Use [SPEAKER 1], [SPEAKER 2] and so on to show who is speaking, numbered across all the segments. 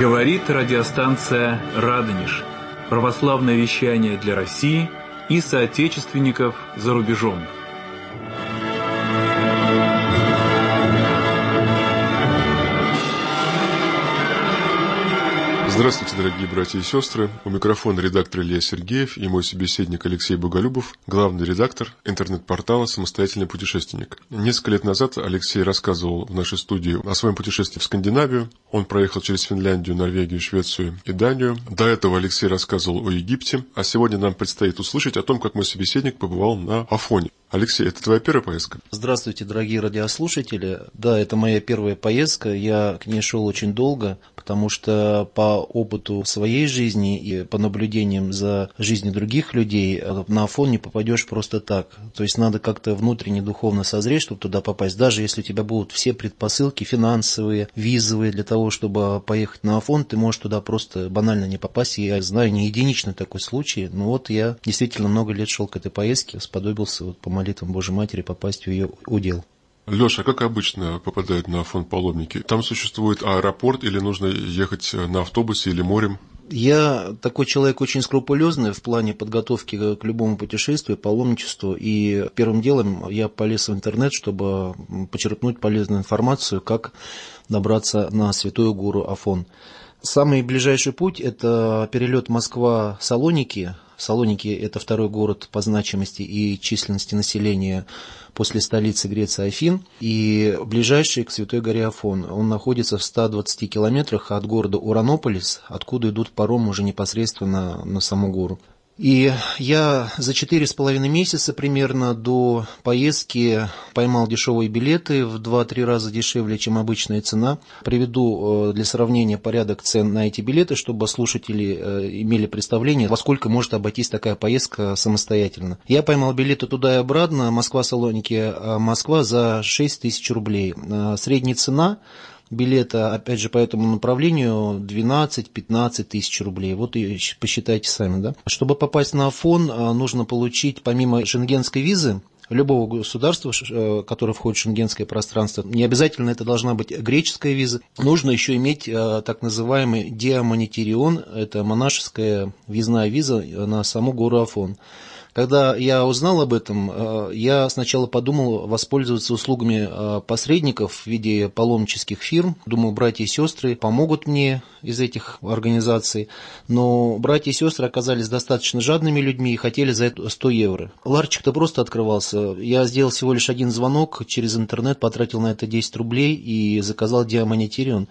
[SPEAKER 1] Говорит радиостанция «Радонеж». Православное вещание для России и соотечественников за рубежом.
[SPEAKER 2] Здравствуйте, дорогие братья и сестры. У микрофона редактор Илья Сергеев и мой собеседник Алексей Боголюбов, главный редактор интернет-портала «Самостоятельный путешественник». Несколько лет назад Алексей рассказывал в нашей студии о своем путешествии в Скандинавию. Он проехал через Финляндию, Норвегию, Швецию и Данию. До этого Алексей рассказывал о Египте, а сегодня нам предстоит услышать о том, как мой собеседник побывал на Афоне. Алексей, это твоя первая поездка?
[SPEAKER 3] Здравствуйте, дорогие радиослушатели. Да, это моя первая поездка. Я к ней шел очень долго, потому что по опыту своей жизни и по наблюдениям за жизнью других людей на Афон не попадешь просто так. То есть надо как-то внутренне духовно созреть, чтобы туда попасть. Даже если у тебя будут все предпосылки финансовые, визовые для того, чтобы поехать на Афон, ты можешь туда просто банально не попасть. Я знаю не единичный такой случай. Но вот я действительно много лет шел к этой поездке, сподобился вот по молитвам Божьей Матери попасть в ее удел.
[SPEAKER 2] Леша, как обычно попадают на фонд паломники? Там существует аэропорт или нужно ехать на автобусе или морем?
[SPEAKER 3] Я такой человек очень скрупулезный в плане подготовки к любому путешествию, паломничеству. И первым делом я полез в интернет, чтобы почерпнуть полезную информацию, как добраться на Святую гору Афон. Самый ближайший путь – это перелет Москва-Салоники, Салоники – это второй город по значимости и численности населения после столицы Греции Афин. И ближайший к Святой горе Афон. Он находится в 120 километрах от города Уранополис, откуда идут паром уже непосредственно на саму гору. И я за четыре с половиной месяца примерно до поездки поймал дешевые билеты в 2-3 раза дешевле, чем обычная цена. Приведу э, для сравнения порядок цен на эти билеты, чтобы слушатели э, имели представление, во сколько может обойтись такая поездка самостоятельно. Я поймал билеты туда и обратно, Москва-Салоники, а Москва за 6 тысяч рублей. Э, средняя цена билета, опять же, по этому направлению 12-15 тысяч рублей. Вот и посчитайте сами, да. Чтобы попасть на Афон, а, нужно получить, помимо шенгенской визы, любого государства, э, которое входит в шенгенское пространство, не обязательно это должна быть греческая виза, нужно еще иметь э, так называемый диамонитирион, это монашеская визная виза на саму гору Афон. Когда я узнал об этом, э, я сначала подумал воспользоваться услугами э, посредников в виде паломнических фирм. Думал, братья и сестры помогут мне из этих организаций. Но братья и сестры оказались достаточно жадными людьми и хотели за это 100 евро. Ларчик-то просто открывался. Я сделал всего лишь один звонок через интернет, потратил на это 10 рублей и заказал диамонетирион.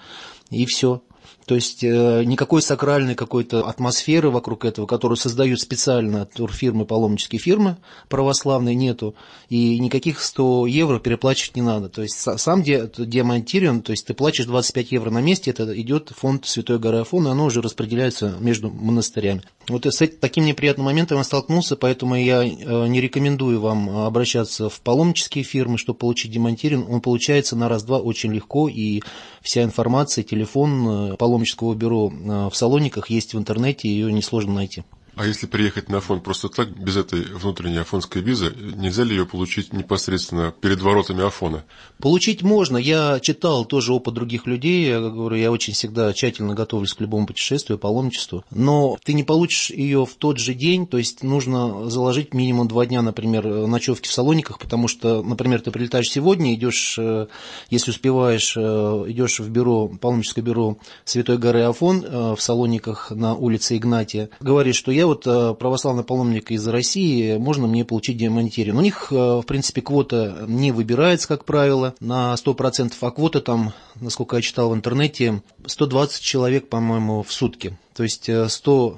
[SPEAKER 3] И все. То есть э, никакой сакральной какой-то атмосферы вокруг этого, которую создают специально турфирмы, паломнические фирмы православные, нету. И никаких 100 евро переплачивать не надо. То есть сам демонтируем, то есть ты платишь 25 евро на месте, это идет фонд Святой горы Афон, и оно уже распределяется между монастырями. Вот с таким неприятным моментом я столкнулся, поэтому я э, не рекомендую вам обращаться в паломнические фирмы, чтобы получить демонтирин. Он получается на раз-два очень легко, и вся информация, телефон э, паломнического бюро э, в Салониках есть в интернете, ее несложно найти.
[SPEAKER 2] А если приехать на Афон просто так, без этой внутренней афонской визы, нельзя ли ее получить непосредственно перед воротами Афона?
[SPEAKER 3] Получить можно. Я читал тоже опыт других людей. Я говорю, я очень всегда тщательно готовлюсь к любому путешествию, паломничеству. Но ты не получишь ее в тот же день, то есть нужно заложить минимум два дня, например, ночевки в Салониках, потому что, например, ты прилетаешь сегодня, идешь, э, если успеваешь, э, идешь в бюро, паломническое бюро Святой горы Афон э, в Салониках на улице Игнатия, говоришь, что я вот э, православный паломник из России, можно мне получить демонтирин. У них, э, в принципе, квота не выбирается, как правило, на 100%, а квота там, насколько я читал в интернете, 120 человек, по-моему, в сутки. То есть 100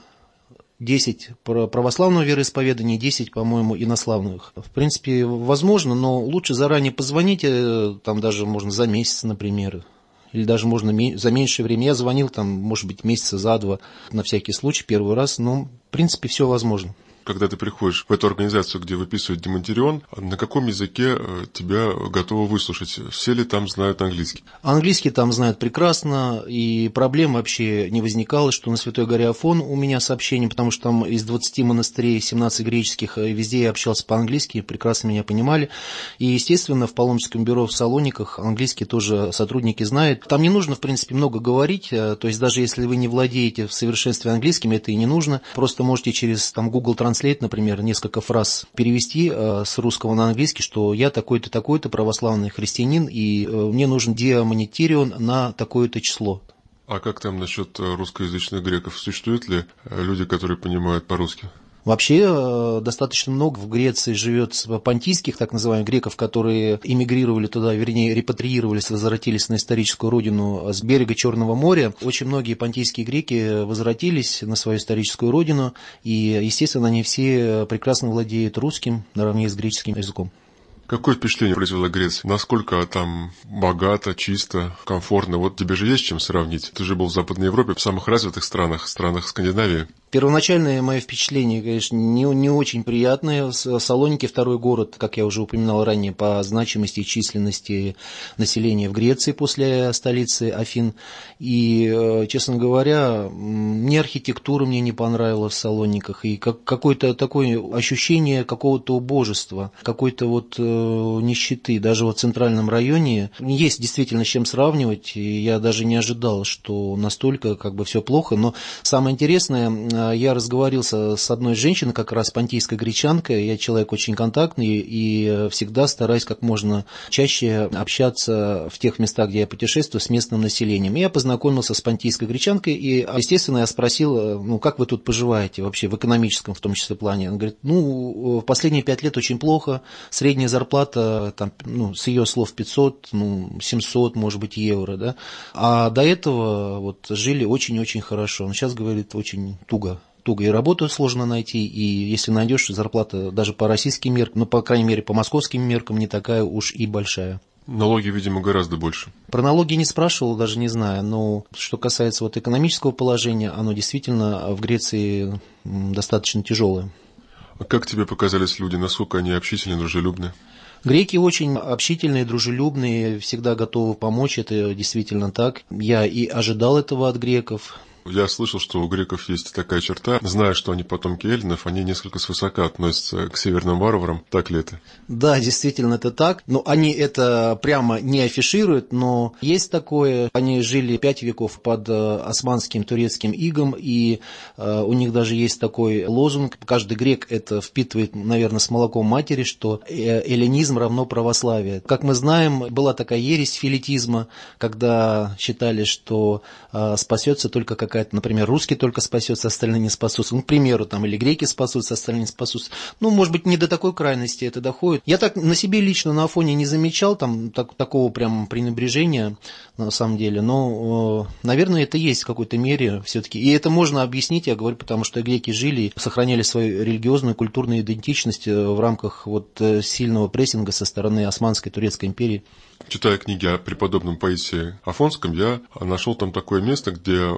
[SPEAKER 3] э, 10 православного вероисповедания, 10, по-моему, инославных. В принципе, возможно, но лучше заранее позвоните, там даже можно за месяц, например, или даже можно за меньшее время. Я звонил там, может быть, месяца за два на всякий случай, первый раз, но, в принципе, все возможно.
[SPEAKER 2] Когда ты приходишь в эту организацию, где выписывают демонтирион, на каком языке э, тебя готовы выслушать? Все ли там знают английский?
[SPEAKER 3] Английский там знают прекрасно, и проблем вообще не возникало, что на Святой горе Афон у меня сообщение, потому что там из 20 монастырей 17 греческих, э, везде я общался по-английски, прекрасно меня понимали. И, естественно, в паломническом бюро в Салониках английский тоже сотрудники знают. Там не нужно, в принципе, много говорить, э, то есть даже если вы не владеете в совершенстве английским, это и не нужно. Просто можете через там, Google Translate, например, несколько фраз перевести э, с русского на английский, что я такой-то, такой-то православный христианин, и э, мне нужен диамонитирион на такое-то число.
[SPEAKER 2] А как там насчет русскоязычных греков? Существуют ли э, люди, которые понимают по-русски?
[SPEAKER 3] Вообще э, достаточно много в Греции живет понтийских, так называемых, греков, которые эмигрировали туда, вернее, репатриировались, возвратились на историческую родину с берега Черного моря. Очень многие понтийские греки возвратились на свою историческую родину, и, естественно, они все прекрасно владеют русским наравне с греческим языком.
[SPEAKER 2] Какое впечатление произвела Греция? Насколько там богато, чисто, комфортно? Вот тебе же есть чем сравнить. Ты же был в Западной Европе, в самых развитых странах, странах Скандинавии.
[SPEAKER 3] Первоначальное мое впечатление, конечно, не, не очень приятное. Салоники второй город, как я уже упоминал ранее, по значимости и численности населения в Греции после столицы Афин. И, э, честно говоря, ни архитектура мне не понравилась в Салониках, и как, какое-то такое ощущение какого-то убожества, какой-то вот э, нищеты. Даже в центральном районе есть действительно с чем сравнивать, и я даже не ожидал, что настолько как бы все плохо. Но самое интересное, Э, я разговорился с одной женщиной, как раз понтийской гречанкой. Я человек очень контактный и всегда стараюсь как можно чаще общаться в тех местах, где я путешествую, с местным населением. И я познакомился с понтийской гречанкой, и, естественно, я спросил, ну, как вы тут поживаете вообще в экономическом, в том числе, плане. Он говорит, ну, в последние пять лет очень плохо, средняя зарплата, там, ну, с ее слов 500, ну, 700, может быть, евро, да, а до этого вот жили очень-очень хорошо. Он сейчас говорит очень туго туго и работу сложно найти, и если найдешь, зарплата даже по российским меркам, ну, по крайней мере, по московским меркам не такая уж и большая.
[SPEAKER 2] Налоги, видимо, гораздо больше.
[SPEAKER 3] Про налоги не спрашивал, даже не знаю, но что касается вот экономического положения, оно действительно в Греции достаточно тяжелое.
[SPEAKER 2] А как тебе показались люди, насколько они общительны, дружелюбны?
[SPEAKER 3] Греки очень общительные, дружелюбные, всегда готовы помочь, это действительно так. Я и ожидал этого от греков.
[SPEAKER 2] Я слышал, что у греков есть такая черта. Зная, что они потомки эллинов, они несколько свысока относятся к северным варварам. Так ли это?
[SPEAKER 3] Да, действительно, это так. Но они это прямо не афишируют, но есть такое. Они жили пять веков под э, османским турецким игом, и э, у них даже есть такой лозунг. Каждый грек это впитывает, наверное, с молоком матери, что э, эллинизм равно православие. Как мы знаем, была такая ересь филитизма, когда считали, что спасется только какая какая-то, например, русский только спасется, остальные не спасутся. Ну, к примеру, там, или греки спасутся, остальные не спасутся. Ну, может быть, не до такой крайности это доходит. Я так на себе лично на Афоне не замечал там так, такого прям пренебрежения, на самом деле. Но, э, наверное, это есть в какой-то мере все-таки. И это можно объяснить, я говорю, потому что греки жили, сохраняли свою религиозную, культурную идентичность э, в рамках вот э, сильного прессинга со стороны Османской Турецкой империи.
[SPEAKER 2] Читая книги о преподобном Паисии Афонском, я нашел там такое место, где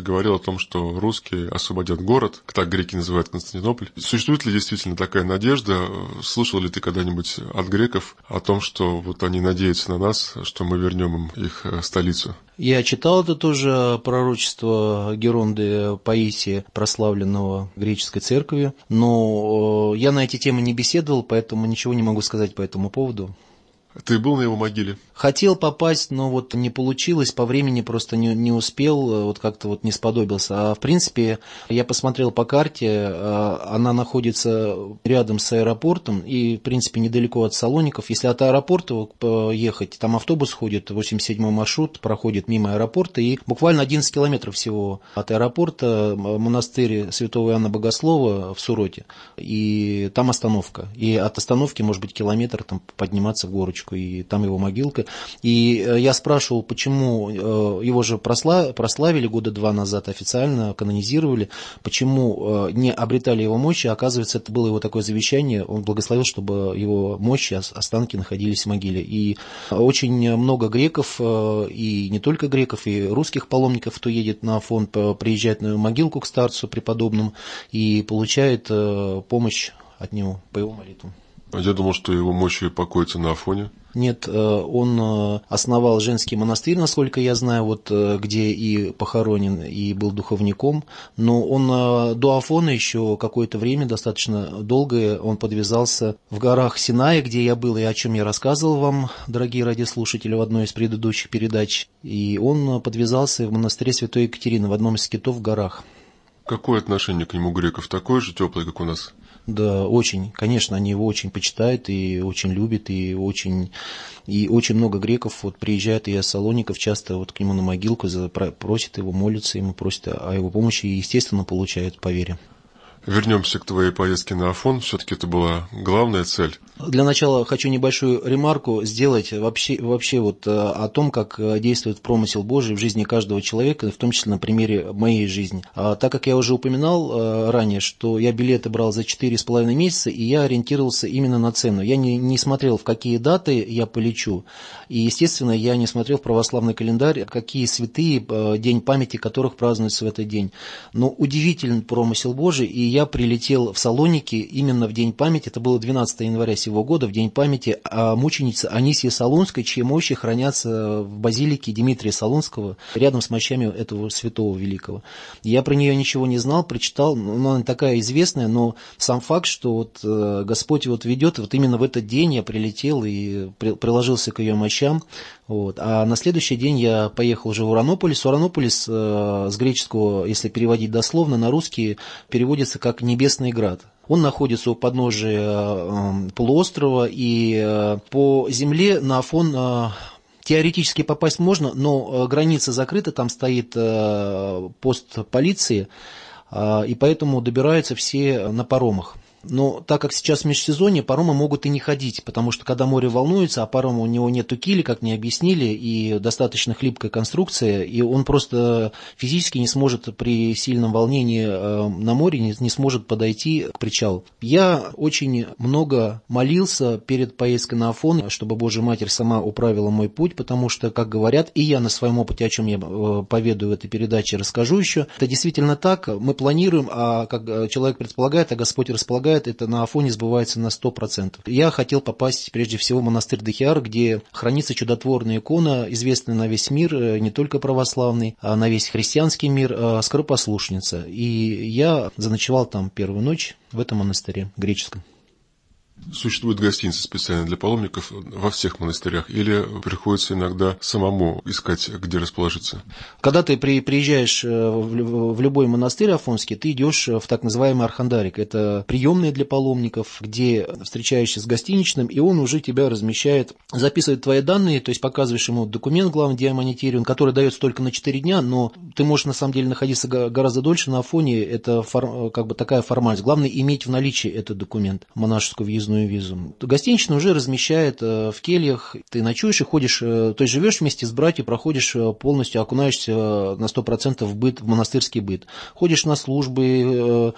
[SPEAKER 2] старица говорил о том, что русские освободят город, так греки называют Константинополь. Существует ли действительно такая надежда? Слышал ли ты когда-нибудь от греков о том, что вот они надеются на нас, что мы вернем им их э, столицу?
[SPEAKER 3] Я читал это тоже пророчество Геронды Паисия, прославленного греческой церкви, но э, я на эти темы не беседовал, поэтому ничего не могу сказать по этому поводу.
[SPEAKER 2] Ты был на его могиле?
[SPEAKER 3] Хотел попасть, но вот не получилось, по времени просто не, не успел, вот как-то вот не сподобился. А в принципе, я посмотрел по карте, а, она находится рядом с аэропортом и, в принципе, недалеко от Салоников. Если от аэропорта ехать, там автобус ходит, 87 маршрут, проходит мимо аэропорта, и буквально 11 километров всего от аэропорта монастырь Святого Иоанна Богослова в Суроте, и там остановка. И от остановки, может быть, километр там подниматься в гору Афоночку, и там его могилка. И я спрашивал, почему его же прославили года два назад официально, канонизировали, почему не обретали его мощи, оказывается, это было его такое завещание, он благословил, чтобы его мощи, останки находились в могиле. И очень много греков, и не только греков, и русских паломников, кто едет на Афон, приезжает на могилку к старцу преподобному и получает помощь от него по его молитвам.
[SPEAKER 2] А я думал, что его мощи покоятся на Афоне.
[SPEAKER 3] Нет, э, он э, основал женский монастырь, насколько я знаю, вот э, где и похоронен, и был духовником. Но он до Афона еще какое-то время, достаточно долгое, он подвязался в горах Синая, где я был, и о чем я рассказывал вам, дорогие радиослушатели, в одной из предыдущих передач. И он подвязался в монастыре Святой Екатерины, в одном из китов в горах.
[SPEAKER 2] Какое отношение к нему греков? Такое же теплое, как у нас?
[SPEAKER 3] Да, очень. Конечно, они его очень почитают и очень любят, и очень, и очень много греков вот приезжают и Салоников часто вот к нему на могилку, просят его, молятся ему, просят о его помощи и, естественно, получают по вере.
[SPEAKER 2] Вернемся к твоей поездке на Афон. Все-таки это была главная цель.
[SPEAKER 3] Для начала хочу небольшую ремарку сделать вообще, вообще вот э, о том, как э, действует промысел Божий в жизни каждого человека, в том числе на примере моей жизни. А, так как я уже упоминал э, ранее, что я билеты брал за 4,5 месяца, и я ориентировался именно на цену. Я не, не смотрел, в какие даты я полечу. И, естественно, я не смотрел в православный календарь, какие святые, день памяти которых празднуется в этот день. Но удивительный промысел Божий, и я прилетел в Салоники именно в День памяти, это было 12 января сего года, в День памяти о мученице Анисии Солунской, чьи мощи хранятся в базилике Дмитрия Солунского, рядом с мощами этого святого великого. Я про нее ничего не знал, прочитал, она такая известная, но сам факт, что вот э, Господь вот ведет, вот именно в этот день я прилетел и приложился к ее мощам, вот. А на следующий день я поехал уже в Уранополис. Уранополис э, с греческого, если переводить дословно, на русский переводится как «небесный град». Он находится у подножия э, полуострова, и э, по земле на Афон э, теоретически попасть можно, но граница закрыта, там стоит пост полиции, и поэтому добираются все на паромах. Но так как сейчас межсезонье, паромы могут и не ходить, потому что когда море волнуется, а паром у него нету кили, как мне объяснили, и достаточно хлипкая конструкция, и он просто физически не сможет при сильном волнении э, на море, не, не сможет подойти к причалу. Я очень много молился перед поездкой на Афон, чтобы Божья Матерь сама управила мой путь, потому что, как говорят, и я на своем опыте, о чем я э, поведаю в этой передаче, расскажу еще, это действительно так, мы планируем, а как человек предполагает, а Господь располагает, предполагает, это на Афоне сбывается на 100%. Я хотел попасть прежде всего в монастырь Дахиар, где хранится чудотворная икона, известная на весь мир, э, не только православный, а на весь христианский мир, э, скоропослушница. И я заночевал там первую ночь в этом монастыре греческом.
[SPEAKER 2] Существует гостиница специально для паломников во всех монастырях или приходится иногда самому искать, где расположиться?
[SPEAKER 3] Когда ты при, приезжаешь э, в, любой монастырь афонский, ты идешь в так называемый архандарик. Это приемная для паломников, где встречаешься с гостиничным, и он уже тебя размещает, записывает твои данные, то есть показываешь ему документ главный диамонитириум, который дается только на 4 дня, но ты можешь на самом деле находиться гораздо дольше на Афоне, это фор, как бы такая формальность. Главное иметь в наличии этот документ, монашескую въездную въездную визу. Гостиничный уже размещает э, в кельях, ты ночуешь и ходишь, э, то есть живешь вместе с братьями, проходишь э, полностью, окунаешься на 100% в быт, в монастырский быт. Ходишь на службы,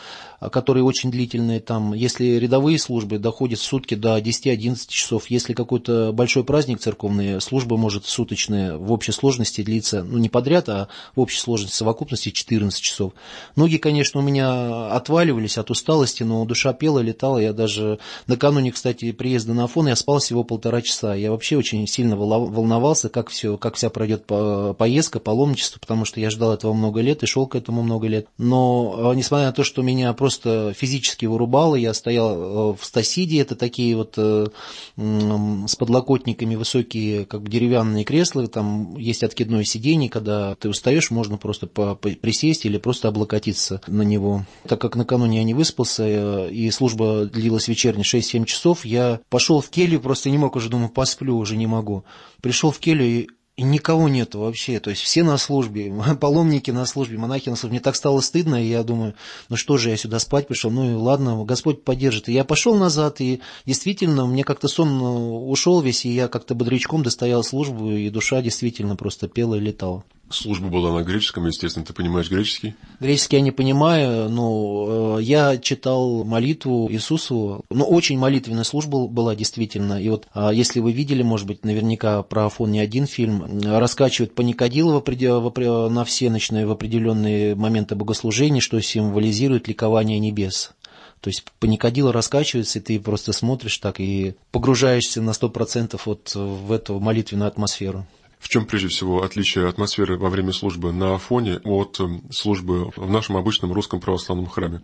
[SPEAKER 3] которые очень длительные, там, если рядовые службы доходят в сутки до 10-11 часов, если какой-то большой праздник церковный, служба может суточная в общей сложности длиться, ну, не подряд, а в общей сложности совокупности 14 часов. Ноги, конечно, у меня отваливались от усталости, но душа пела, летала, я даже Накануне, кстати, приезда на Афон я спал всего полтора часа. Я вообще очень сильно волновался, как, все, как вся пройдет поездка, паломничество, потому что я ждал этого много лет и шел к этому много лет. Но э, несмотря на то, что меня просто физически вырубало, я стоял э, в Стасиде, это такие вот э, с подлокотниками высокие, как деревянные кресла, там есть откидное сиденье, когда ты устаешь, можно просто присесть или просто облокотиться на него. Так как накануне я не выспался, и служба длилась вечерней 6 7 часов, я пошел в келью, просто не мог уже, думаю, посплю, уже не могу. Пришел в келью и и никого нет вообще, то есть все на службе, паломники на службе, монахи на службе. Мне так стало стыдно, и я думаю, ну что же, я сюда спать пришел, ну и ладно, Господь поддержит. И я пошел назад, и действительно, мне как-то сон э, ушел весь, и я как-то бодрячком достоял службу, и душа действительно просто пела и летала.
[SPEAKER 2] Служба была на греческом, естественно, ты понимаешь греческий?
[SPEAKER 3] Греческий я не понимаю, но э, я читал молитву Иисусу, ну, очень молитвенная служба была действительно, и вот а, если вы видели, может быть, наверняка про Афон не один фильм, раскачивают Паникадилова на всеночные в определенные моменты богослужения, что символизирует ликование небес. То есть паникодила раскачивается, и ты просто смотришь так и погружаешься на 100% вот в эту молитвенную атмосферу.
[SPEAKER 2] В чем прежде всего отличие атмосферы во время службы на Афоне от эм, службы в нашем обычном русском православном храме?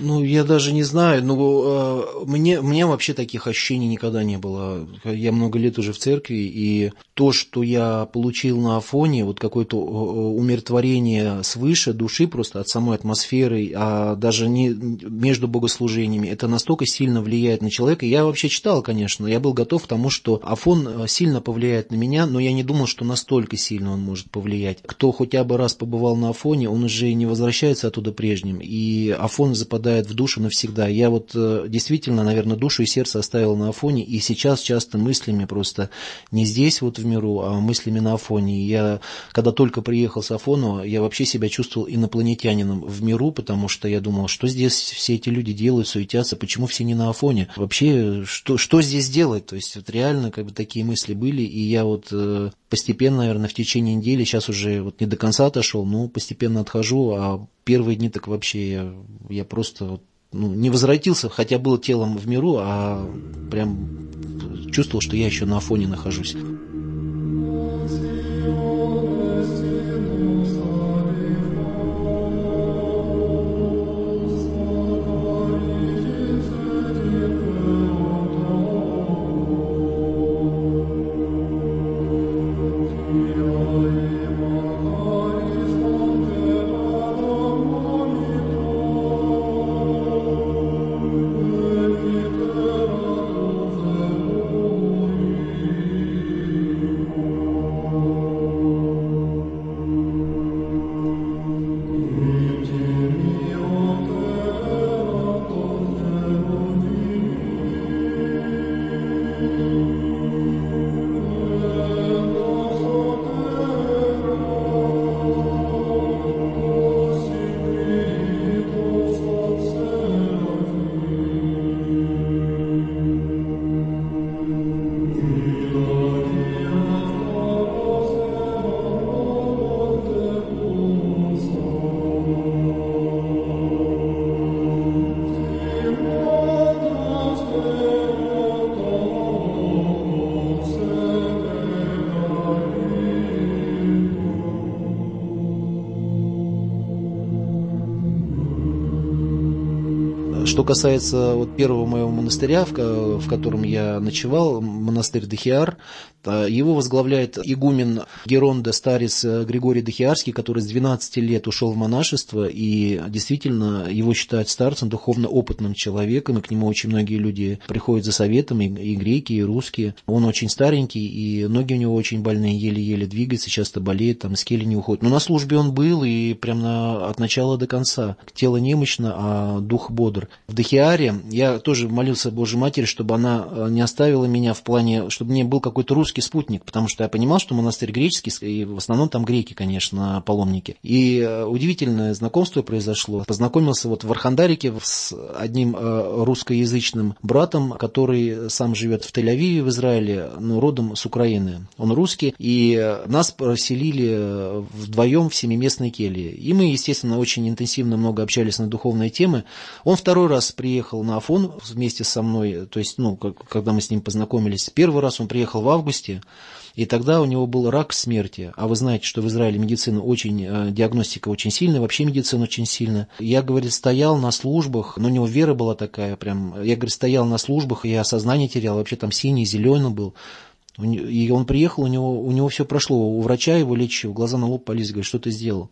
[SPEAKER 3] Ну, я даже не знаю. Ну, э, мне, мне вообще таких ощущений никогда не было. Я много лет уже в церкви, и то, что я получил на Афоне, вот какое-то умиротворение свыше души просто от самой атмосферы, а даже не между богослужениями, это настолько сильно влияет на человека. Я вообще читал, конечно, я был готов к тому, что Афон э, сильно повлияет на меня, но я не думал, что настолько сильно он может повлиять. Кто хотя бы раз побывал на Афоне, он уже не возвращается оттуда прежним, и Афон западает западает в душу навсегда. Я вот э, действительно, наверное, душу и сердце оставил на Афоне, и сейчас часто мыслями просто не здесь вот в миру, а мыслями на Афоне. Я, когда только приехал с Афону, я вообще себя чувствовал инопланетянином в миру, потому что я думал, что здесь все эти люди делают, суетятся, почему все не на Афоне? Вообще, что, что здесь делать? То есть вот реально как бы такие мысли были, и я вот э, постепенно, наверное, в течение недели, сейчас уже вот не до конца отошел, но постепенно отхожу, а первые дни так вообще я, я просто ну, не возвратился, хотя был телом в миру, а прям чувствовал, что я еще на фоне нахожусь. Что касается вот первого моего монастыря, в, в котором я ночевал, монастырь Дахиар, его возглавляет игумен Геронда старец Григорий Дахиарский, который с 12 лет ушел в монашество, и действительно его считают старцем, духовно опытным человеком, и к нему очень многие люди приходят за советом, и, и греки, и русские. Он очень старенький, и ноги у него очень больные, еле-еле двигается, часто болеет, там с кели не уходит. Но на службе он был, и прям на, от начала до конца. Тело немощно, а дух бодр в Дахиаре. Я тоже молился Божьей Матери, чтобы она э, не оставила меня в плане, чтобы мне был какой-то русский спутник, потому что я понимал, что монастырь греческий, и в основном там греки, конечно, паломники. И э, удивительное знакомство произошло. Познакомился вот в Архандарике с одним э, русскоязычным братом, который сам живет в Тель-Авиве в Израиле, но родом с Украины. Он русский, и нас поселили вдвоем в семиместной келье. И мы, естественно, очень интенсивно много общались на духовные темы. Он второй раз раз приехал на Афон вместе со мной, то есть, ну, как, когда мы с ним познакомились. Первый раз он приехал в августе, и тогда у него был рак смерти. А вы знаете, что в Израиле медицина очень, э, диагностика очень сильная, вообще медицина очень сильная. Я, говорит, стоял на службах, но у него вера была такая прям. Я, говорит, стоял на службах, и я сознание терял, вообще там синий, зеленый был. И он приехал, у него, у него все прошло. У врача его лечащего глаза на лоб полезли, говорит, что ты сделал?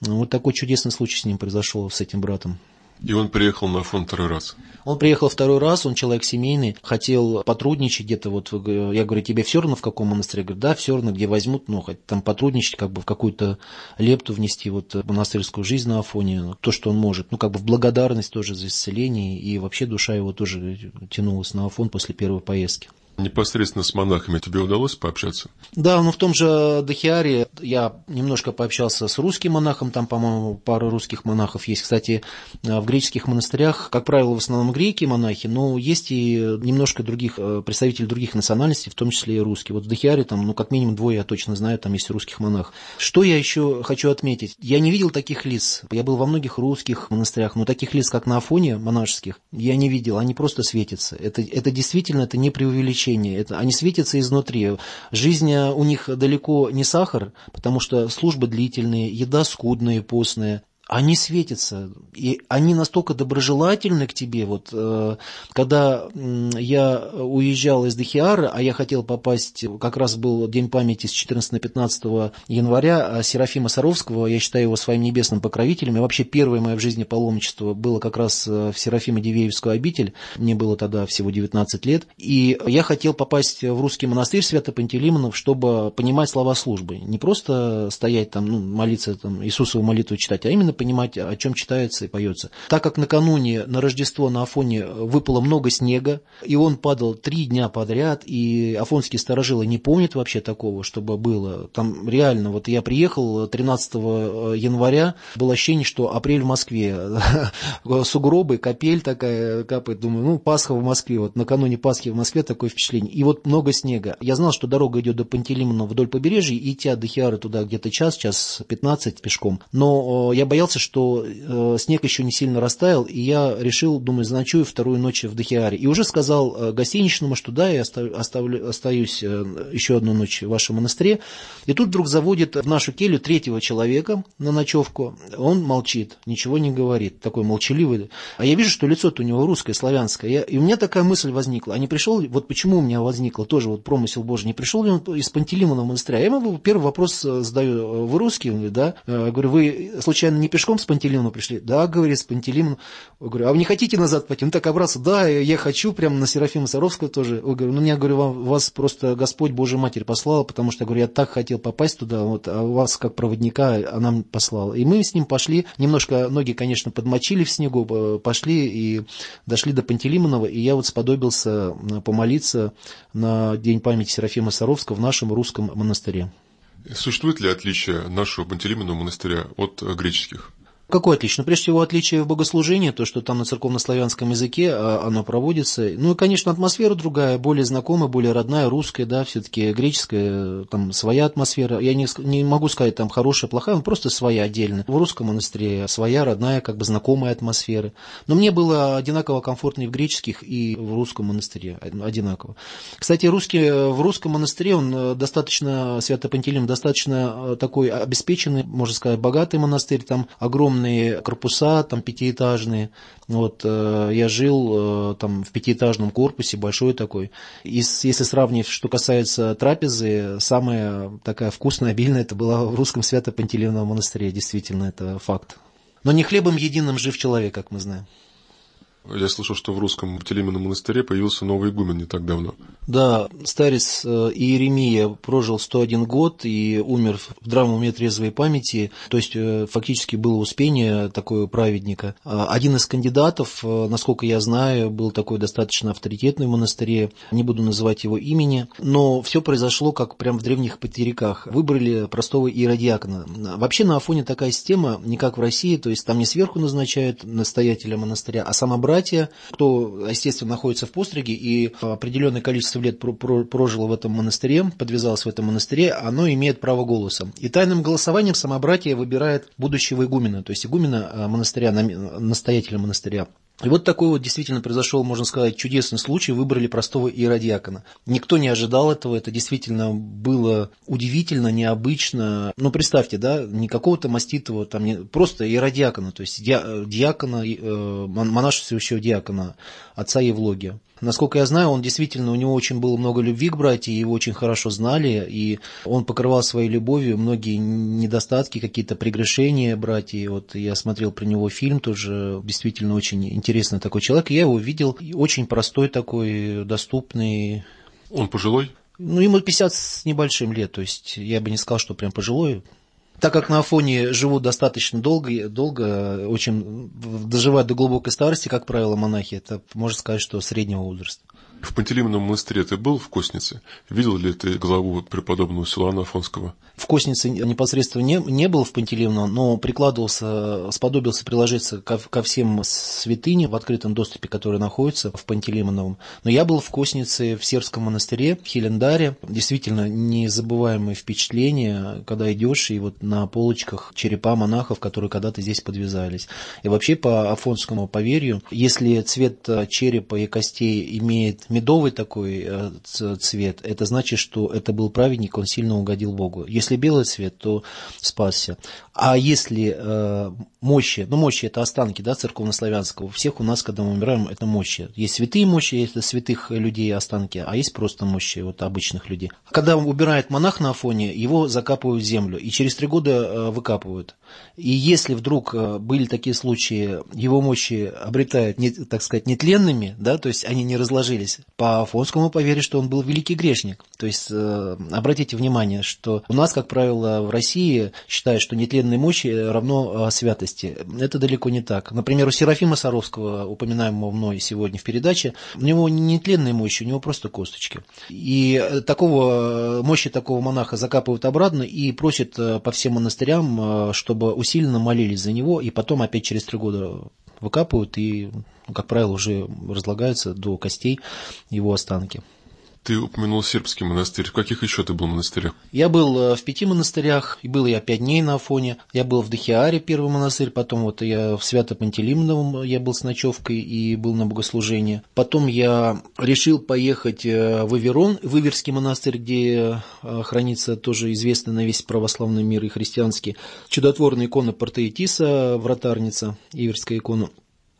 [SPEAKER 3] Вот такой чудесный случай с ним произошел, с этим братом.
[SPEAKER 2] И он приехал на Афон второй раз?
[SPEAKER 3] Он приехал второй раз, он человек семейный, хотел потрудничать где-то, вот я говорю, тебе все равно в каком монастыре? Говорит, да, все равно, где возьмут, ну, хоть там потрудничать, как бы в какую-то лепту внести вот монастырскую жизнь на Афоне, то, что он может, ну, как бы в благодарность тоже за исцеление, и вообще душа его тоже тянулась на Афон после первой поездки.
[SPEAKER 2] Непосредственно с монахами тебе удалось пообщаться?
[SPEAKER 3] Да, ну в том же Дахиаре я немножко пообщался с русским монахом, там, по-моему, пара русских монахов есть. Кстати, э, в греческих монастырях, как правило, в основном греки монахи, но есть и немножко других э, представителей других национальностей, в том числе и русские. Вот в Дахиаре там, ну, как минимум двое, я точно знаю, там есть русских монах. Что я еще хочу отметить? Я не видел таких лиц. Я был во многих русских монастырях, но таких лиц, как на Афоне монашеских, я не видел. Они просто светятся. Это, это действительно, это не преувеличение свечение, это, они светятся изнутри. Жизнь э, у них далеко не сахар, потому что службы длительные, еда скудная, постная они светятся, и они настолько доброжелательны к тебе. Вот, э, когда я уезжал из Дахиара, а я хотел попасть, как раз был день памяти с 14 на 15 января, а Серафима Саровского, я считаю его своим небесным покровителем, и вообще первое мое в жизни паломничество было как раз э, в Серафимо-Дивеевскую обитель, мне было тогда всего 19 лет, и я хотел попасть в русский монастырь Свято-Пантелеймонов, чтобы понимать слова службы, не просто стоять там, ну, молиться там, Иисусову молитву читать, а именно понимать, о чем читается и поется. Так как накануне на Рождество на Афоне выпало много снега, и он падал три дня подряд, и афонские сторожилы не помнят вообще такого, чтобы было. Там реально, вот я приехал 13 января, было ощущение, что апрель в Москве. Сугробы, капель такая капает. Думаю, ну, Пасха в Москве. Вот накануне Пасхи в Москве такое впечатление. И вот много снега. Я знал, что дорога идет до Пантелеймона вдоль побережья, и идти от Дахиары туда где-то час, час 15 пешком. Но я боялся, что э, снег еще не сильно растаял, и я решил, думаю, заночую вторую ночь в Дахиаре. И уже сказал э, гостиничному, что да, я оставлю, остаюсь э, еще одну ночь в вашем монастыре. И тут вдруг заводит в нашу келью третьего человека на ночевку. Он молчит, ничего не говорит, такой молчаливый. А я вижу, что лицо-то у него русское, славянское. Я, и у меня такая мысль возникла. А не пришел, вот почему у меня возникло тоже вот промысел Божий, не пришел ли он из Пантелеймона монастыря? Я ему первый вопрос задаю, вы русский? Он говорит, да. Я говорю, вы случайно не пешком с Пантелеймоном пришли? Да, говорит, с Пантелеймоном. Я говорю, а вы не хотите назад пойти? Он так обрался, да, я хочу, прямо на Серафима Саровского тоже. Я говорю, ну, я говорю, вам, вас просто Господь, Божья Матерь послала, потому что, говорю, я так хотел попасть туда, вот, а вас как проводника она послала. И мы с ним пошли, немножко ноги, конечно, подмочили в снегу, э, пошли и дошли до Пантелеймонова, и я вот сподобился э, помолиться на День памяти Серафима Саровского в нашем русском монастыре.
[SPEAKER 2] Существует ли отличие нашего Пантелеймонова монастыря от греческих?
[SPEAKER 3] Какое отличие? Ну, прежде всего, отличие в богослужении, то, что там на церковно-славянском языке а, оно проводится. Ну и, конечно, атмосфера другая, более знакомая, более родная, русская, да, все-таки греческая, там своя атмосфера. Я не, не могу сказать, там хорошая, плохая, но просто своя отдельно. В русском монастыре своя, родная, как бы знакомая атмосфера. Но мне было одинаково комфортно и в греческих, и в русском монастыре одинаково. Кстати, русский, в русском монастыре он э, достаточно, Свято-Пантелейм, достаточно э, такой обеспеченный, можно сказать, богатый монастырь, там огромный огромные корпуса, там пятиэтажные. Вот э, я жил э, там в пятиэтажном корпусе, большой такой. И если сравнивать, что касается трапезы, самая такая вкусная, обильная, это была в русском Свято-Пантелеймоновом монастыре, действительно, это факт. Но не хлебом единым жив человек, как мы знаем.
[SPEAKER 2] Я слышал, что в русском Птелеменном монастыре появился новый игумен не так давно.
[SPEAKER 3] Да, старец э, Иеремия прожил 101 год и умер в здравом уме трезвой памяти, то есть э, фактически было успение такого праведника. А один из кандидатов, э, насколько я знаю, был такой достаточно авторитетный в монастыре, не буду называть его имени, но все произошло как прям в древних патериках. Выбрали простого иеродиакона. Вообще на Афоне такая система, не как в России, то есть там не сверху назначают настоятеля монастыря, а сам братья, кто, естественно, находится в постриге и определенное количество лет прожило в этом монастыре, подвязалось в этом монастыре, оно имеет право голоса. И тайным голосованием самобратье выбирает будущего игумена, то есть игумена а, монастыря, настоятеля монастыря. И вот такой вот действительно произошел, можно сказать, чудесный случай. Выбрали простого иеродиакона. Никто не ожидал этого. Это действительно было удивительно, необычно. Но представьте, да, не какого-то маститого, там, не, просто иеродиакона, то есть диакона, э, монашествующего диакона, отца Евлогия. Насколько я знаю, он действительно, у него очень было много любви к братьям, его очень хорошо знали, и он покрывал своей любовью многие недостатки, какие-то прегрешения братьев. Вот я смотрел про него фильм тоже, действительно очень интересный такой человек. Я его видел, очень простой такой, доступный.
[SPEAKER 2] Он пожилой?
[SPEAKER 3] Ну, ему 50 с небольшим лет, то есть я бы не сказал, что прям пожилой, так как на Афоне живут достаточно долго, долго, очень доживают до глубокой старости, как правило, монахи, это можно сказать, что среднего возраста.
[SPEAKER 2] В Пантелеймоновом монастыре ты был в Коснице? Видел ли ты главу преподобного Силуана Афонского?
[SPEAKER 3] В Коснице непосредственно не, не был в Пантелеймоновом, но прикладывался, сподобился приложиться ко, ко всем святыням в открытом доступе, которые находятся в Пантелеймоновом. Но я был в Коснице, в Сербском монастыре, в Хелендаре. Действительно, незабываемые впечатления, когда идешь, и вот на полочках черепа монахов, которые когда-то здесь подвязались. И вообще по афонскому поверью, если цвет черепа и костей имеет медовый такой э, цвет, это значит, что это был праведник, он сильно угодил Богу. Если белый цвет, то спасся. А если э, мощи, ну мощи это останки, да, церковнославянского, у всех у нас, когда мы умираем, это мощи. Есть святые мощи, есть святых людей останки, а есть просто мощи вот обычных людей. Когда убирает монах на Афоне, его закапывают в землю, и через три года э, выкапывают. И если вдруг были такие случаи, его мощи обретают, так сказать, нетленными, да, то есть они не разложились, по Афонскому поверить, что он был великий грешник. То есть э, обратите внимание, что у нас, как правило, в России считают, что нетленные мощи равно святости. Это далеко не так. Например, у Серафима Саровского, упоминаемого мной сегодня в передаче, у него не нетленные мощи, у него просто косточки. И такого, мощи такого монаха закапывают обратно и просят по всем монастырям, чтобы усиленно молились за него, и потом опять через три года выкапывают и, как правило, уже разлагаются до костей его останки.
[SPEAKER 2] Ты упомянул сербский монастырь. В каких еще ты был монастырях?
[SPEAKER 3] Я был э, в пяти монастырях, и был я пять дней на Афоне. Я был в Дахиаре, первый монастырь, потом вот я в Свято-Пантелеймоновом я был с ночевкой и был на богослужении. Потом я решил поехать э, в Иверон, в Иверский монастырь, где э, хранится тоже известный на весь православный мир и христианский чудотворная икона Портеетиса, вратарница, Иверская икона.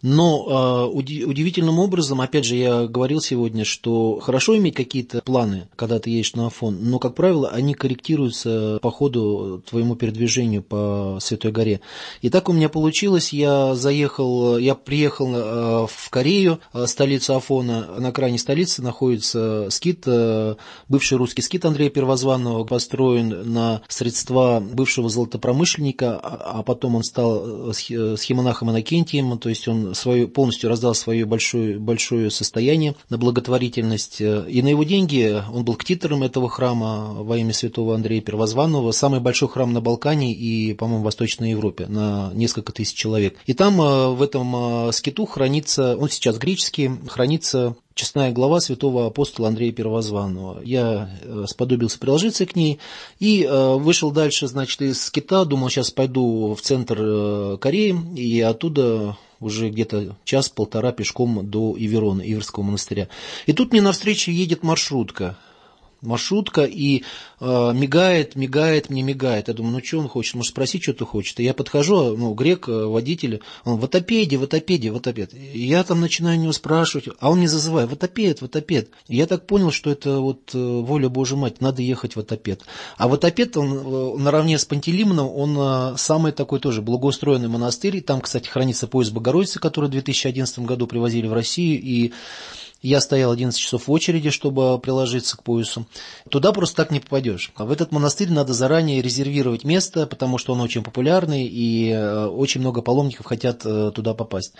[SPEAKER 3] Но э, удивительным образом, опять же, я говорил сегодня, что хорошо иметь какие-то планы, когда ты едешь на Афон, но, как правило, они корректируются по ходу твоему передвижению по Святой горе. И так у меня получилось, я заехал, я приехал э, в Корею, э, столицу Афона, на крайней столице находится скит, э, бывший русский скит Андрея Первозванного, построен на средства бывшего золотопромышленника, а, а потом он стал э, схемонахом Иннокентием, то есть он свое, полностью раздал свое большое, большое состояние на благотворительность. И на его деньги он был ктитором этого храма во имя святого Андрея Первозванного, самый большой храм на Балкане и, по-моему, в Восточной Европе на несколько тысяч человек. И там э, в этом э, скиту хранится, он сейчас греческий, хранится честная глава святого апостола Андрея Первозванного. Я э, сподобился приложиться к ней и вышел дальше, значит, из Кита, думал, сейчас пойду в центр Кореи и оттуда уже где-то час-полтора пешком до Иверона, Иверского монастыря. И тут мне навстречу едет маршрутка маршрутка и э, мигает, мигает, мне мигает. Я думаю, ну что он хочет, может спросить, что ты хочешь. И я подхожу, ну, грек, э, водитель, он в отопеде, в отопеде, в отопед. И я там начинаю у него спрашивать, а он не зазывает, в отопед, в отопед. И я так понял, что это вот э, воля Божья Мать, надо ехать в отопед. А в отопед, он э, наравне с Пантелеймоном, он самый такой тоже благоустроенный монастырь. Там, кстати, хранится пояс Богородицы, который в 2011 году привозили в Россию. И я стоял 11 часов в очереди, чтобы приложиться к поясу. Туда просто так не попадешь. А в этот монастырь надо заранее резервировать место, потому что он очень популярный, и э, очень много паломников хотят э, туда попасть.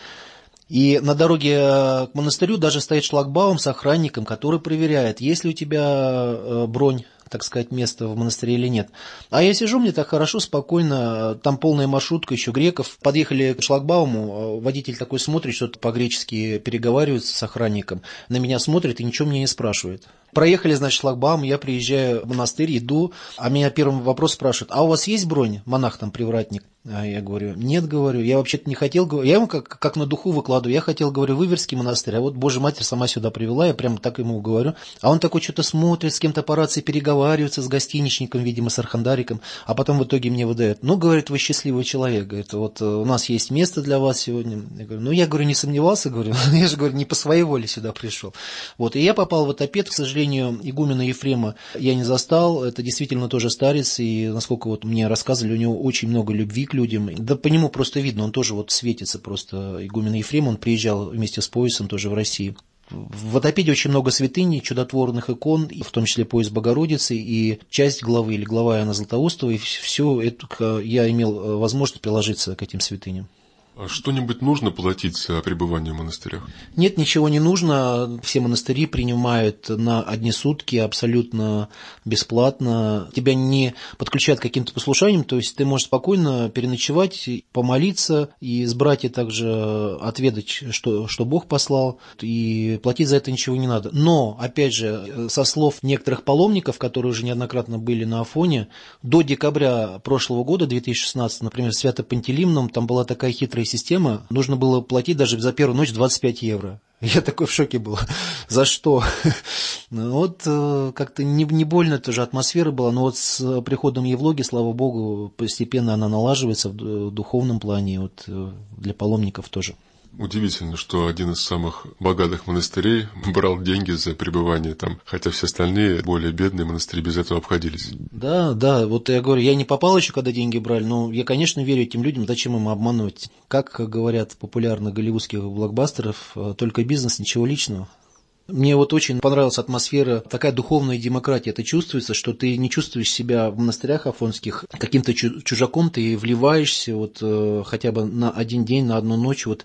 [SPEAKER 3] И на дороге э, к монастырю даже стоит шлагбаум с охранником, который проверяет, есть ли у тебя бронь так сказать, место в монастыре или нет. А я сижу, мне так хорошо, спокойно, там полная маршрутка, еще греков. Подъехали к шлагбауму, водитель такой смотрит, что-то по-гречески переговаривается с охранником, на меня смотрит и ничего мне не спрашивает. Проехали, значит, шлагбаум, я приезжаю в монастырь, иду, а меня первым вопрос спрашивают, а у вас есть бронь, монах там, привратник? А я говорю, нет, говорю, я вообще-то не хотел, я ему как, как на духу выкладываю, я хотел, говорю, в Иверский монастырь, а вот Божья Матерь сама сюда привела, я прямо так ему говорю. А он такой что-то смотрит, с кем-то по рации переговаривается, с гостиничником, видимо, с архандариком, а потом в итоге мне выдает, ну, говорит, вы счастливый человек, говорит, вот э, у нас есть место для вас сегодня. Я говорю, ну, я, говорю, не сомневался, говорю, я же, говорю, не по своей воле сюда пришел. Вот, и я попал в отопет, к сожалению, игумена Ефрема я не застал, это действительно тоже старец, и насколько вот мне рассказывали, у него очень много любви людям. Да по нему просто видно, он тоже вот светится просто. Игумен Ефрем, он приезжал вместе с поясом тоже в Россию. В Водопеде очень много святыней, чудотворных икон, в том числе пояс Богородицы, и часть главы или глава Иоанна Златоустова, и все это я имел э, возможность приложиться к этим святыням.
[SPEAKER 2] А что-нибудь нужно платить за пребывание в монастырях?
[SPEAKER 3] Нет, ничего не нужно. Все монастыри принимают на одни сутки абсолютно бесплатно. Тебя не подключают к каким-то послушаниям, то есть ты можешь спокойно переночевать, помолиться и с братья также отведать, что, что Бог послал, и платить за это ничего не надо. Но, опять же, со слов некоторых паломников, которые уже неоднократно были на Афоне, до декабря прошлого года, 2016, например, в Свято-Пантелеймоном, там была такая хитрая хитрая система. Нужно было платить даже за первую ночь 25 евро. Я такой в шоке был. За что? Ну, вот э, как-то не, не больно тоже атмосфера была, но вот с приходом Евлоги, слава богу, постепенно она налаживается в духовном плане, вот э, для паломников тоже.
[SPEAKER 2] Удивительно, что один из самых богатых монастырей брал деньги за пребывание там, хотя все остальные, более бедные монастыри без этого обходились.
[SPEAKER 3] Да, да, вот я говорю, я не попал еще, когда деньги брали, но я, конечно, верю этим людям, зачем им обманывать. Как говорят популярных голливудских блокбастеров, только бизнес, ничего личного. Мне вот очень понравилась атмосфера, такая духовная демократия. Это чувствуется, что ты не чувствуешь себя в монастырях афонских каким-то чужаком, ты вливаешься вот э, хотя бы на один день, на одну ночь вот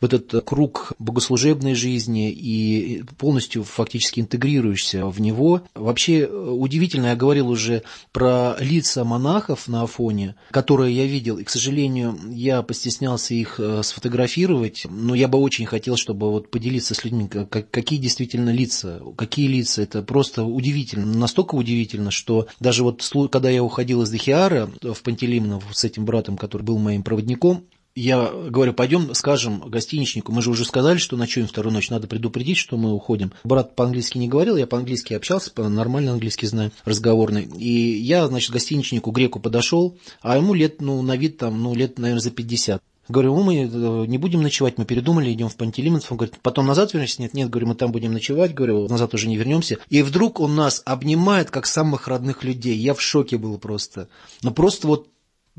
[SPEAKER 3] в этот круг богослужебной жизни и полностью фактически интегрируешься в него. Вообще э, удивительно, я говорил уже про лица монахов на Афоне, которые я видел, и, к сожалению, я постеснялся их э, сфотографировать, но я бы очень хотел, чтобы вот поделиться с людьми, какие действительно действительно лица. Какие лица? Это просто удивительно. Настолько удивительно, что даже вот когда я уходил из Дехиара в Пантелеймонов с этим братом, который был моим проводником, я говорю, пойдем скажем гостиничнику, мы же уже сказали, что ночуем вторую ночь, надо предупредить, что мы уходим. Брат по-английски не говорил, я по-английски общался, нормально английский знаю, разговорный. И я, значит, гостиничнику греку подошел, а ему лет, ну, на вид там, ну, лет, наверное, за 50. Говорю, мы э, не будем ночевать, мы передумали, идем в Пантелеймонов. Он говорит, потом назад вернемся? Нет, нет, говорю, мы там будем ночевать, говорю, назад уже не вернемся. И вдруг он нас обнимает, как самых родных людей. Я в шоке был просто. Ну, просто вот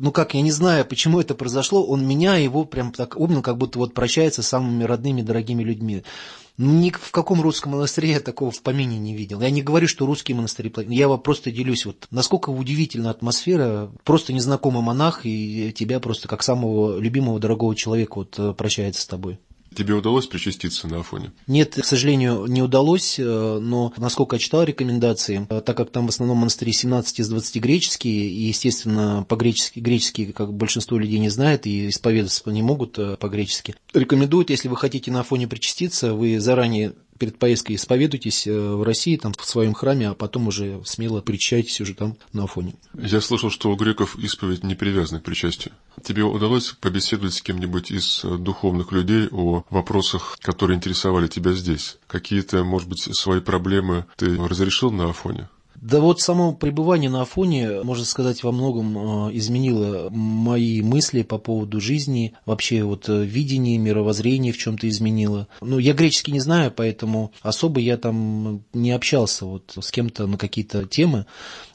[SPEAKER 3] ну как, я не знаю, почему это произошло, он меня, его прям так обнял, как будто вот прощается с самыми родными, дорогими людьми. Ни в каком русском монастыре я такого в помине не видел. Я не говорю, что русские монастыри плохие. Я просто делюсь, вот насколько удивительна атмосфера. Просто незнакомый монах, и тебя просто как самого любимого, дорогого человека вот э, прощается с тобой.
[SPEAKER 2] Тебе удалось причаститься на Афоне?
[SPEAKER 3] Нет, к сожалению, не удалось, э, но насколько я читал рекомендации, э, так как там в основном монастыри 17 из 20 греческие, и, естественно, по-гречески, греческие, как большинство людей не знает, и исповедоваться не могут э, по-гречески, рекомендуют, если вы хотите на Афоне причаститься, вы заранее перед поездкой исповедуйтесь э, в России, там, в своем храме, а потом уже смело причащайтесь уже там на Афоне.
[SPEAKER 2] Я слышал, что у греков исповедь не привязана к причастию. Тебе удалось побеседовать с кем-нибудь из э, духовных людей о вопросах, которые интересовали тебя здесь? Какие-то, может быть, свои проблемы ты разрешил на Афоне?
[SPEAKER 3] Да вот само пребывание на Афоне, можно сказать, во многом э, изменило мои мысли по поводу жизни, вообще вот э, видение, мировоззрение в чем-то изменило. Ну, я греческий не знаю, поэтому особо я там не общался вот с кем-то на какие-то темы.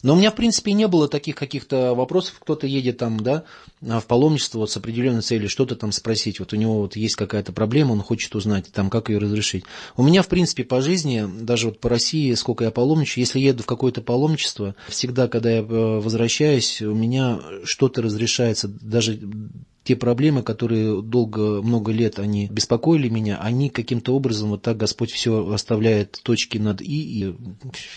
[SPEAKER 3] Но у меня, в принципе, не было таких каких-то вопросов, кто-то едет там, да, в паломничество вот с определенной целью, что-то там спросить, вот у него вот есть какая-то проблема, он хочет узнать, там, как ее разрешить. У меня, в принципе, по жизни, даже вот по России, сколько я паломничаю, если еду в какое-то паломничество, всегда, когда я э, возвращаюсь, у меня что-то разрешается, даже те проблемы, которые долго, много лет они беспокоили меня, они каким-то образом вот так Господь все оставляет точки над «и», и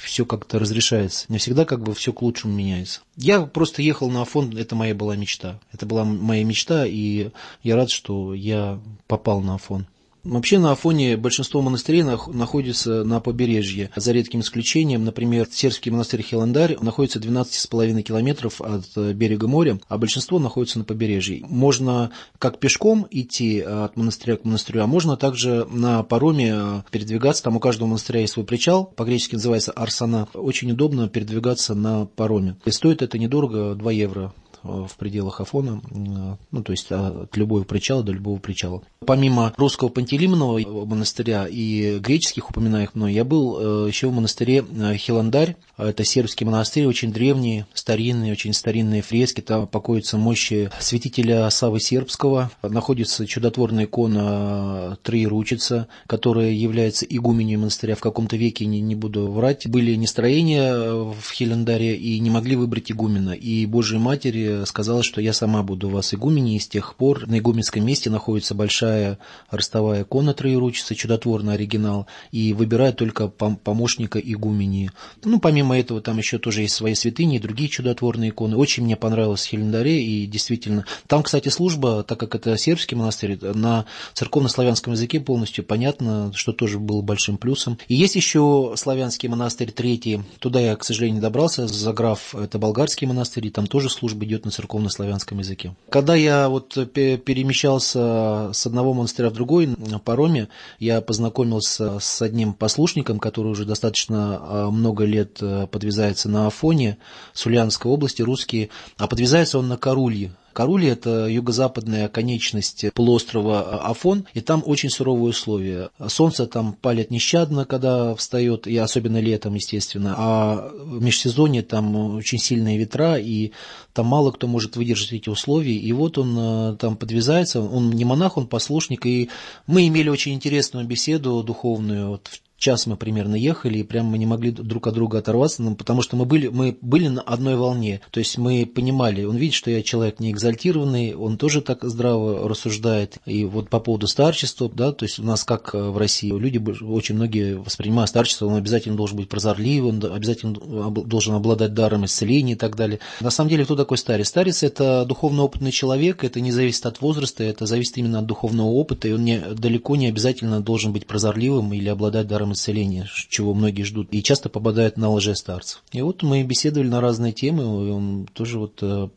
[SPEAKER 3] все как-то разрешается. Не всегда как бы все к лучшему меняется. Я просто ехал на Афон, это моя была мечта. Это была моя мечта, и я рад, что я попал на Афон. Вообще на Афоне большинство монастырей находится на побережье, за редким исключением. Например, Сербский монастырь Хеландарь находится 12,5 километров от э, берега моря, а большинство находится на побережье. Можно как пешком идти от монастыря к монастырю, а можно также на пароме э, передвигаться. Там у каждого монастыря есть свой причал, по-гречески называется арсана. Очень удобно передвигаться на пароме. И стоит это недорого, 2 евро в пределах Афона, ну, то есть от любого причала до любого причала. Помимо русского Пантелеймонова монастыря и греческих, упоминаемых мной, я был э, еще в монастыре э, Хиландарь. Это сербский монастырь, очень древний, старинный, очень старинные фрески. Там покоятся мощи святителя Савы Сербского. Находится чудотворная икона Троеручица, которая является игуменью монастыря. В каком-то веке, не, не буду врать, были нестроения в Хилендаре и не могли выбрать игумена. И Божьей Матери сказала, что я сама буду у вас игуменей, и с тех пор на игуменском месте находится большая ростовая икона троеручицы, чудотворный оригинал, и выбирают только помощника игумени. Ну, помимо этого, там еще тоже есть свои святыни и другие чудотворные иконы. Очень мне понравилось в Хелендаре, и действительно, там, кстати, служба, так как это сербский монастырь, на церковно-славянском языке полностью понятно, что тоже было большим плюсом. И есть еще славянский монастырь третий, туда я, к сожалению, не добрался, Заграф, это болгарский монастырь, и там тоже служба идет на церковно-славянском языке. Когда я вот перемещался с одного монастыря в другой на пароме, я познакомился с одним послушником, который уже достаточно а, много лет э, подвязается на Афоне, с Ульяновской области, русский, а подвязается он на Карулье, Карули – это юго-западная конечность полуострова Афон, и там очень суровые условия. Солнце там палит нещадно, когда встает, и особенно летом, естественно, а в межсезонье там очень сильные ветра, и там мало кто может выдержать эти условия, и вот он э, там подвязается, он не монах, он послушник, и мы имели очень интересную беседу духовную, вот час мы примерно ехали, и прям мы не могли друг от друга оторваться, ну, потому что мы были, мы были на одной волне. То есть мы понимали, он видит, что я человек не экзальтированный, он тоже так здраво рассуждает. И вот по поводу старчества, да, то есть у нас как э, в России, люди очень многие воспринимают старчество, он обязательно должен быть прозорливым, он обязательно должен обладать даром исцеления и так далее. На самом деле, кто такой старец? Старец – это духовно опытный человек, это не зависит от возраста, это зависит именно от духовного опыта, и он не, далеко не обязательно должен быть прозорливым или обладать даром даром исцеления, чего многие ждут, и часто попадают на лжестарцев. И вот мы беседовали на разные темы, и он тоже вот э,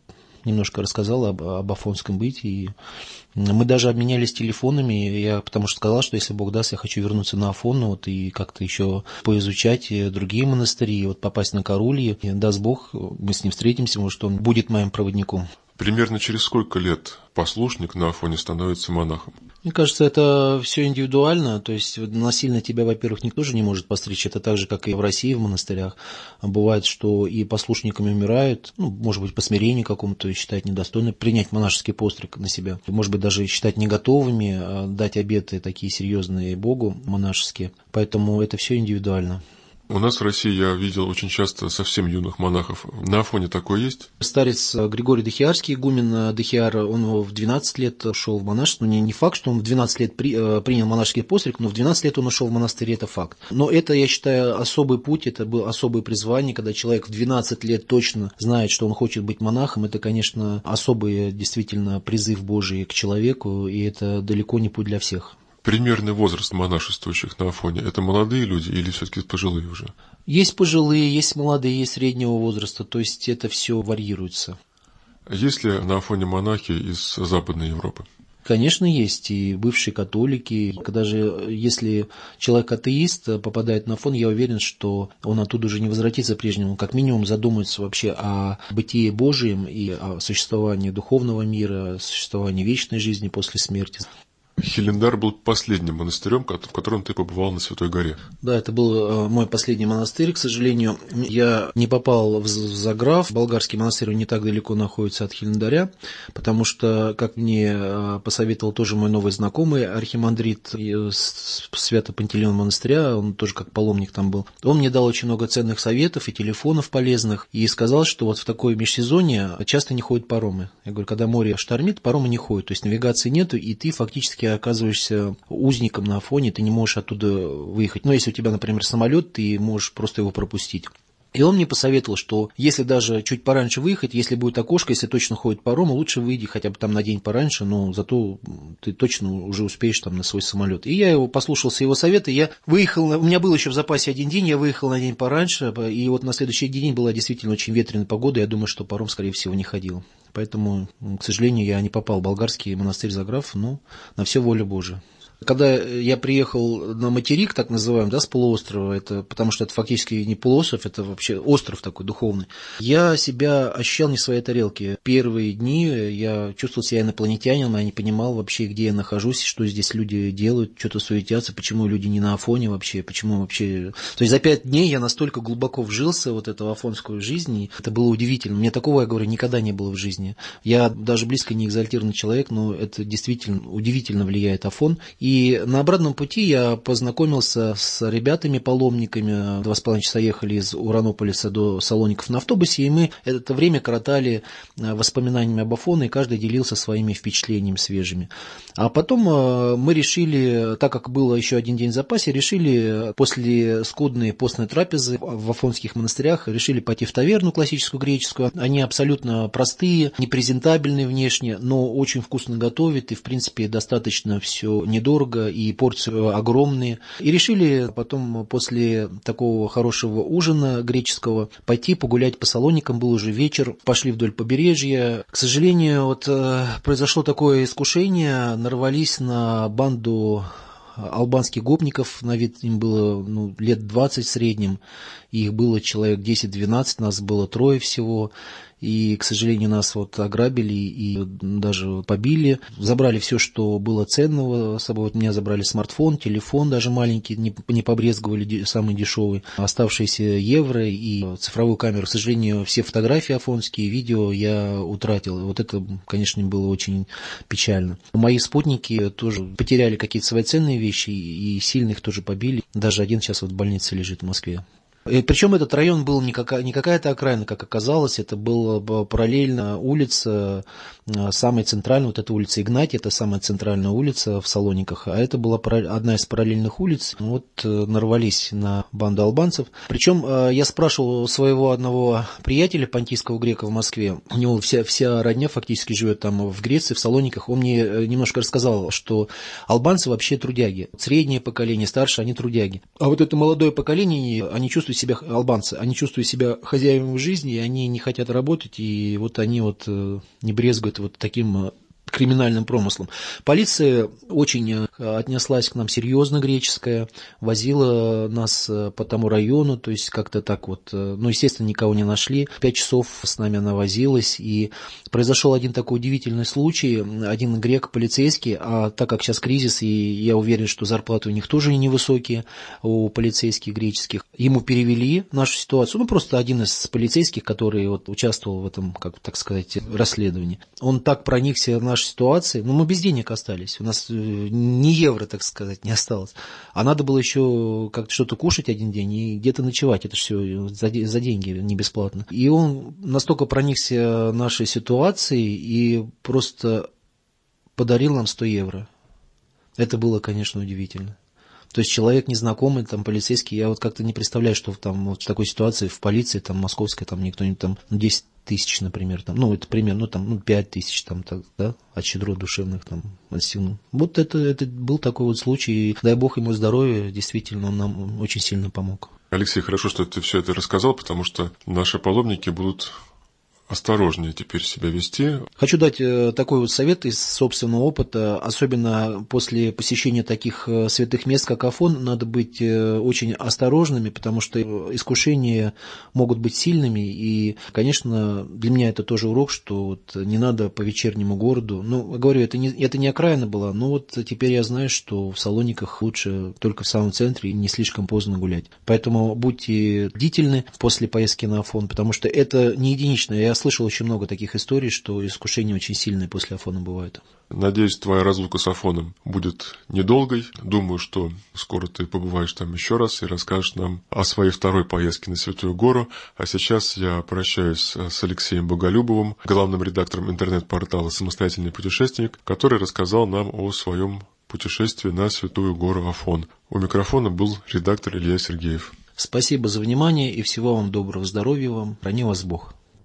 [SPEAKER 3] немножко рассказал об, об афонском бытии. Мы даже обменялись телефонами, я потому что сказал, что если Бог даст, я хочу вернуться на Афон, вот, и как-то еще поизучать э, другие монастыри, вот попасть на Карулье. И, даст Бог, мы с ним встретимся, может, он будет моим проводником.
[SPEAKER 2] Примерно через сколько лет послушник на Афоне становится монахом?
[SPEAKER 3] Мне кажется, это все индивидуально, то есть насильно тебя, во-первых, никто же не может постричь, это так же, как и в России в монастырях. Бывает, что и послушниками умирают, ну, может быть, по смирению какому-то считать недостойным, принять монашеский постриг на себя, может быть, даже считать не готовыми а дать обеты такие серьезные Богу монашеские, поэтому это все индивидуально.
[SPEAKER 2] У нас в России я видел очень часто совсем юных монахов. На Афоне такое есть?
[SPEAKER 3] Старец Григорий Дохиарский, игумен Дохиар, он в 12 лет шел в монашество. Не, не факт, что он в 12 лет при, э, принял монашеский постриг, но в 12 лет он ушел в монастырь, это факт. Но это, я считаю, особый путь, это был особое призвание, когда человек в 12 лет точно знает, что он хочет быть монахом. Это, конечно, особый действительно призыв Божий к человеку, и это далеко не путь для всех
[SPEAKER 2] примерный возраст монашествующих на Афоне? Это молодые люди или все-таки пожилые уже?
[SPEAKER 3] Есть пожилые, есть молодые, есть среднего возраста, то есть это все варьируется.
[SPEAKER 2] Есть ли на Афоне монахи из Западной Европы?
[SPEAKER 3] Конечно, есть и бывшие католики. Когда же, если человек атеист попадает на фон, я уверен, что он оттуда уже не возвратится прежнему. Как минимум задумается вообще о бытии Божьем и о существовании духовного мира, о существовании вечной жизни после смерти.
[SPEAKER 2] Хелендар был последним монастырем, в котором ты побывал на Святой горе.
[SPEAKER 3] Да, это был э, мой последний монастырь, к сожалению. Я не попал в Заграф. Болгарский монастырь не так далеко находится от Хелендаря, потому что, как мне э, посоветовал тоже мой новый знакомый, архимандрит Свято-Пантелеон монастыря, он тоже как паломник там был, он мне дал очень много ценных советов и телефонов полезных, и сказал, что вот в такое межсезонье часто не ходят паромы. Я говорю, когда море штормит, паромы не ходят, то есть навигации нету, и ты фактически оказываешься узником на Афоне, ты не можешь оттуда выехать. Но ну, если у тебя, например, самолет, ты можешь просто его пропустить. И он мне посоветовал, что если даже чуть пораньше выехать, если будет окошко, если точно ходит паром, лучше выйди хотя бы там на день пораньше, но зато ты точно уже успеешь там на свой самолет. И я его послушался его совета, я выехал, у меня был еще в запасе один день, я выехал на день пораньше, и вот на следующий день была действительно очень ветреная погода, я думаю, что паром, скорее всего, не ходил. Поэтому, к сожалению, я не попал в болгарский монастырь Заграф, но на все воля Божия. Когда я приехал на материк, так называемый, да, с полуострова, это, потому что это фактически не полуостров, это вообще остров такой духовный, я себя ощущал не в своей тарелке. Первые дни я чувствовал себя инопланетянином, я не понимал вообще, где я нахожусь, что здесь люди делают, что-то суетятся, почему люди не на Афоне вообще, почему вообще... То есть за пять дней я настолько глубоко вжился вот эту афонскую жизнь, и это было удивительно. Мне такого, я говорю, никогда не было в жизни. Я даже близко не экзальтированный человек, но это действительно удивительно влияет Афон. И и на обратном пути я познакомился с ребятами-паломниками. Два с половиной часа ехали из Уранополиса до Салоников на автобусе, и мы это время коротали э, воспоминаниями об Афоне, и каждый делился своими впечатлениями свежими. А потом э, мы решили, так как было еще один день в запасе, решили после скудной постной трапезы в афонских монастырях, решили пойти в таверну классическую греческую. Они абсолютно простые, непрезентабельные внешне, но очень вкусно готовят, и в принципе достаточно все недорого недорого, и порции огромные. И решили потом после такого хорошего ужина греческого пойти погулять по салоникам. Был уже вечер, пошли вдоль побережья. К сожалению, вот э, произошло такое искушение, нарвались на банду албанских гопников, на вид им было ну, лет 20 в среднем, их было человек 10-12, нас было трое всего, и, к сожалению, нас вот ограбили и даже побили. Забрали все, что было ценного с собой. Вот меня забрали смартфон, телефон даже маленький, не, не побрезговали, самый дешевый. Оставшиеся евро и цифровую камеру. К сожалению, все фотографии афонские, видео я утратил. Вот это, конечно, было очень печально. Мои спутники тоже потеряли какие-то свои ценные вещи и сильно их тоже побили. Даже один сейчас вот в больнице лежит в Москве. И причем этот район был не, какая, не какая-то окраина, как оказалось, это была параллельно улица, э, самая центральная, вот эта улица Игнатий, это самая центральная улица в Салониках, а это была одна из параллельных улиц. Вот э, нарвались на банду албанцев. Причем э, я спрашивал своего одного приятеля, понтийского грека в Москве, у него вся, вся родня фактически живет там в Греции, в Салониках, он мне немножко рассказал, что албанцы вообще трудяги. Среднее поколение, старшее, они трудяги. А вот это молодое поколение, они чувствуют себя, албанцы, они чувствуют себя хозяевами жизни, и они не хотят работать, и вот они вот э, не брезгуют вот таким э, криминальным промыслом. Полиция очень э, отнеслась к нам серьезно, греческая, возила нас э, по тому району, то есть как-то так вот, э, ну, естественно, никого не нашли. Пять часов с нами она возилась, и произошел один такой удивительный случай. Один грек полицейский, а так как сейчас кризис, и я уверен, что зарплаты у них тоже невысокие, у полицейских греческих, ему перевели нашу ситуацию, ну, просто один из полицейских, который вот участвовал в этом, как так сказать, расследовании. Он так проникся наш нашей ситуации, ну, мы без денег остались, у нас э, ни евро, так сказать, не осталось. А надо было еще как-то что-то кушать один день и где-то ночевать, это все за, за деньги, не бесплатно. И он настолько проникся нашей ситуацией и просто подарил нам 100 евро. Это было, конечно, удивительно. То есть человек незнакомый, там, полицейский, я вот как-то не представляю, что там вот в такой ситуации в полиции, там, московской, там, никто не там, ну, 10 тысяч, например, там, ну, это примерно, ну, там, ну, 5 тысяч, там, так, да, от щедрот душевных, там, отстегнул. Вот это, это был такой вот случай, и дай бог ему здоровья, действительно, он нам очень сильно помог.
[SPEAKER 2] Алексей, хорошо, что ты все это рассказал, потому что наши паломники будут осторожнее теперь себя вести.
[SPEAKER 3] Хочу дать э, такой вот совет из собственного опыта, особенно после посещения таких э, святых мест, как Афон, надо быть э, очень осторожными, потому что искушения могут быть сильными, и, конечно, для меня это тоже урок, что вот не надо по вечернему городу, ну, говорю, это не, это не окраина была, но вот теперь я знаю, что в Салониках лучше только в самом центре и не слишком поздно гулять. Поэтому будьте бдительны после поездки на Афон, потому что это не единичное. Я слышал очень много таких историй, что искушения очень сильные после Афона бывают.
[SPEAKER 2] Надеюсь, твоя разлука с Афоном будет недолгой. Думаю, что скоро ты побываешь там еще раз и расскажешь нам о своей второй поездке на Святую Гору. А сейчас я прощаюсь с Алексеем Боголюбовым, главным редактором интернет-портала «Самостоятельный путешественник», который рассказал нам о своем путешествии на Святую Гору Афон. У микрофона был редактор Илья Сергеев.
[SPEAKER 4] Спасибо за внимание и всего вам доброго здоровья вам. Храни вас Бог.